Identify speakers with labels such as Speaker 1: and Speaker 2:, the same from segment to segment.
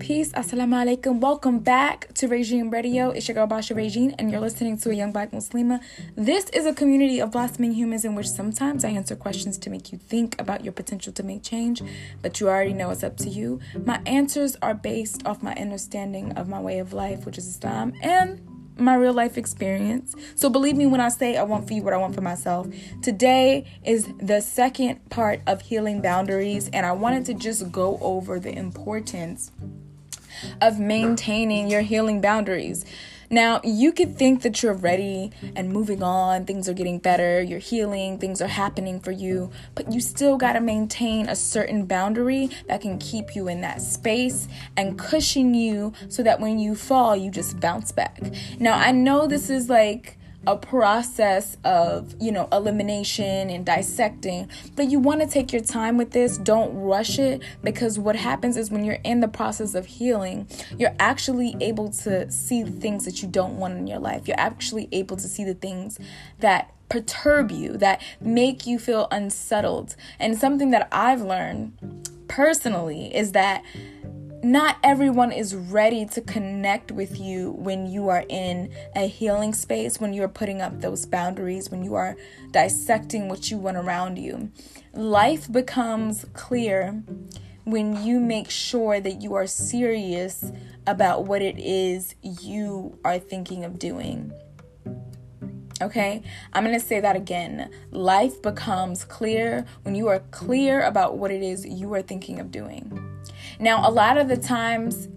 Speaker 1: peace. Assalamu alaikum. Welcome back to Regine Radio. It's your girl Basha Regine, and you're listening to a young black Muslima. This is a community of blossoming humans in which sometimes I answer questions to make you think about your potential to make change, but you already know it's up to you. My answers are based off my understanding of my way of life, which is Islam, and my real life experience. So believe me when I say I want for you what I want for myself. Today is the second part of healing boundaries, and I wanted to just go over the importance of maintaining your healing boundaries. Now, you could think that you're ready and moving on, things are getting better, you're healing, things are happening for you, but you still got to maintain a certain boundary that can keep you in that space and cushion you so that when you fall, you just bounce back. Now, I know this is like a process of, you know, elimination and dissecting. But you want to take your time with this. Don't rush it because what happens is when you're in the process of healing, you're actually able to see the things that you don't want in your life. You're actually able to see the things that perturb you, that make you feel unsettled. And something that I've learned personally is that not everyone is ready to connect with you when you are in a healing space, when you are putting up those boundaries, when you are dissecting what you want around you. Life becomes clear when you make sure that you are serious about what it is you are thinking of doing. Okay, I'm gonna say that again. Life becomes clear when you are clear about what it is you are thinking of doing. Now, a lot of the times,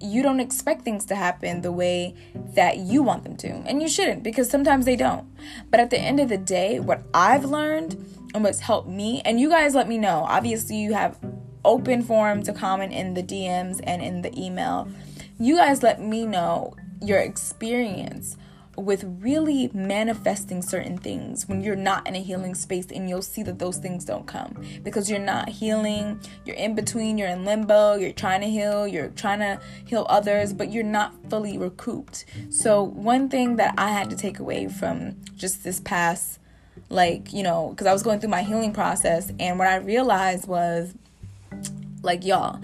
Speaker 1: you don't expect things to happen the way that you want them to. And you shouldn't because sometimes they don't. But at the end of the day, what I've learned and what's helped me, and you guys let me know. Obviously, you have open forum to comment in the DMs and in the email. You guys let me know your experience with really manifesting certain things. When you're not in a healing space and you'll see that those things don't come. Because you're not healing you're in between you're in limbo you're trying to heal you're trying to heal others but you're not fully recouped. So one thing that i had to take away from just this past like you know because i was going through my healing process and what i realized was like y'all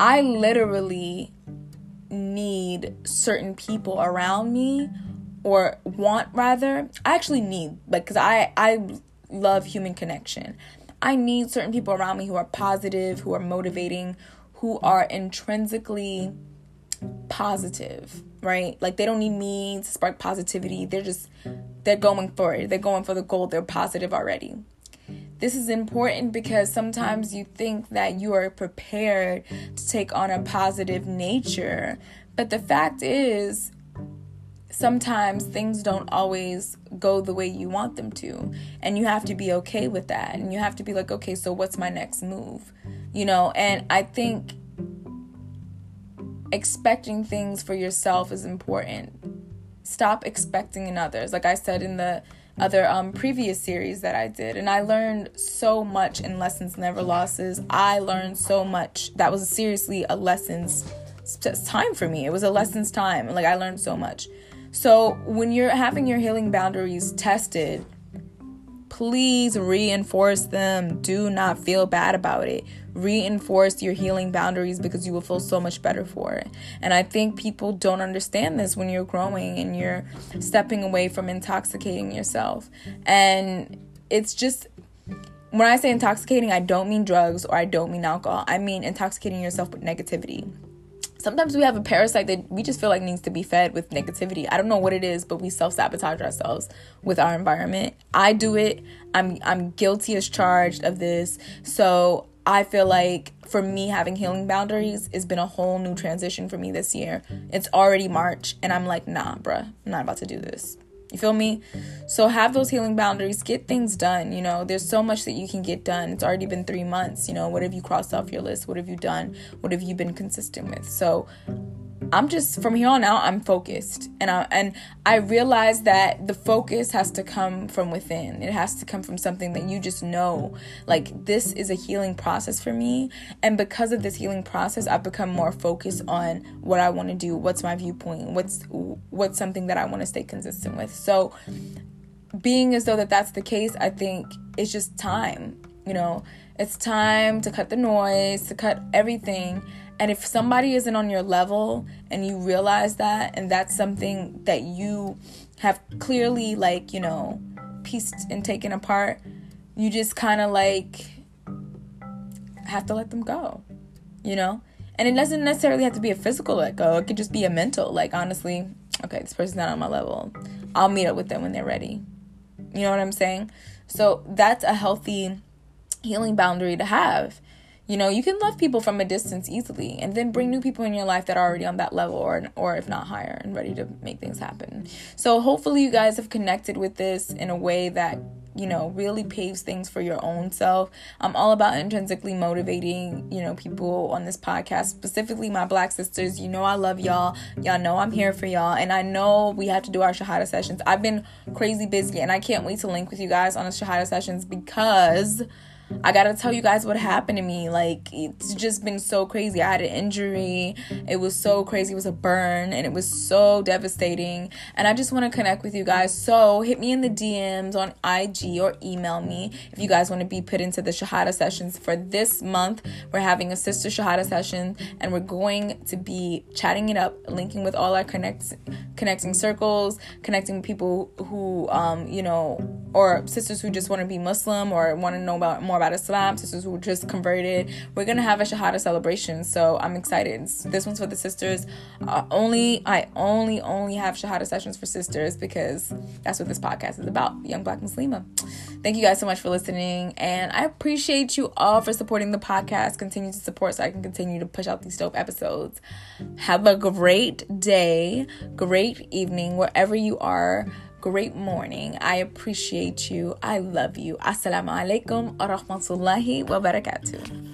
Speaker 1: i literally need certain people around me or want rather i actually need like because i i love human connection. I need certain people around me who are positive who are motivating who are intrinsically positive right? Like they don't need me to spark positivity. They're just they're going for it. They're going for the goal. They're positive already. This is important because sometimes you think that you are prepared to take on a positive nature but the fact is sometimes things don't always go the way you want them to. And you have to be okay with that. And you have to be like, okay, so what's my next move? You know, and I think expecting things for yourself is important. Stop expecting in others. Like I said in the other um, previous series that I did. And I learned so much in Lessons Never Losses. I learned so much. That was seriously a lessons time for me. It was a lessons time. Like I learned so much. So, when you're having your healing boundaries tested, please reinforce them. Do not feel bad about it. Reinforce your healing boundaries because you will feel so much better for it. And I think people don't understand this when you're growing and you're stepping away from intoxicating yourself. And it's just when I say intoxicating, I don't mean drugs or I don't mean alcohol. I mean intoxicating yourself with negativity sometimes we have a parasite that we just feel like needs to be fed with negativity. I don't know what it is, but we self-sabotage ourselves with our environment. I do it. I'm I'm guilty as charged of this. So I feel like for me having healing boundaries has been a whole new transition for me this year. It's already March and I'm like, nah, bruh, I'm not about to do this. You feel me? So have those healing boundaries, get things done. You know, there's so much that you can get done. It's already been three months. You know, what have you crossed off your list? What have you done? What have you been consistent with? So I'm just from here on out I'm focused and I and I realize that the focus has to come from within. It has to come from something that you just know like this is a healing process for me and because of this healing process I've become more focused on what I want to do, what's my viewpoint, what's what's something that I want to stay consistent with. So being as though that that's the case, I think it's just time, you know. It's time to cut the noise, to cut everything And if somebody isn't on your level and you realize that, and that's something that you have clearly, like, you know, pieced and taken apart, you just kind of like have to let them go, you know? And it doesn't necessarily have to be a physical let go, it could just be a mental. Like, honestly, okay, this person's not on my level. I'll meet up with them when they're ready. You know what I'm saying? So that's a healthy healing boundary to have. You know, you can love people from a distance easily and then bring new people in your life that are already on that level or or if not higher and ready to make things happen. So hopefully you guys have connected with this in a way that you know really paves things for your own self. I'm all about intrinsically motivating you know people on this podcast specifically my black sisters. You know i love y'all. Y'all know i'm here for y'all. And i know we have to do our shahada sessions. I've been crazy busy and i can't wait to link with you guys on the shahada sessions because I gotta tell you guys what happened to me. Like, it's just been so crazy. I had an injury. It was so crazy. It was a burn and it was so devastating. And I just wanna connect with you guys. So, hit me in the DMs on IG or email me if you guys wanna be put into the Shahada sessions for this month. We're having a sister Shahada session and we're going to be chatting it up, linking with all our connects, connecting circles, connecting people who, um, you know, or sisters who just wanna be Muslim or wanna know about more about Islam, sisters who just converted. We're gonna have a Shahada celebration, so I'm excited. This one's for the sisters. Uh, only I only only have Shahada sessions for sisters because that's what this podcast is about. Young Black Muslima. Thank you guys so much for listening, and I appreciate you all for supporting the podcast. Continue to support so I can continue to push out these dope episodes. Have a great day, great evening wherever you are great morning. I appreciate you. I love you. Assalamu alaikum wa rahmatullahi wa barakatuh.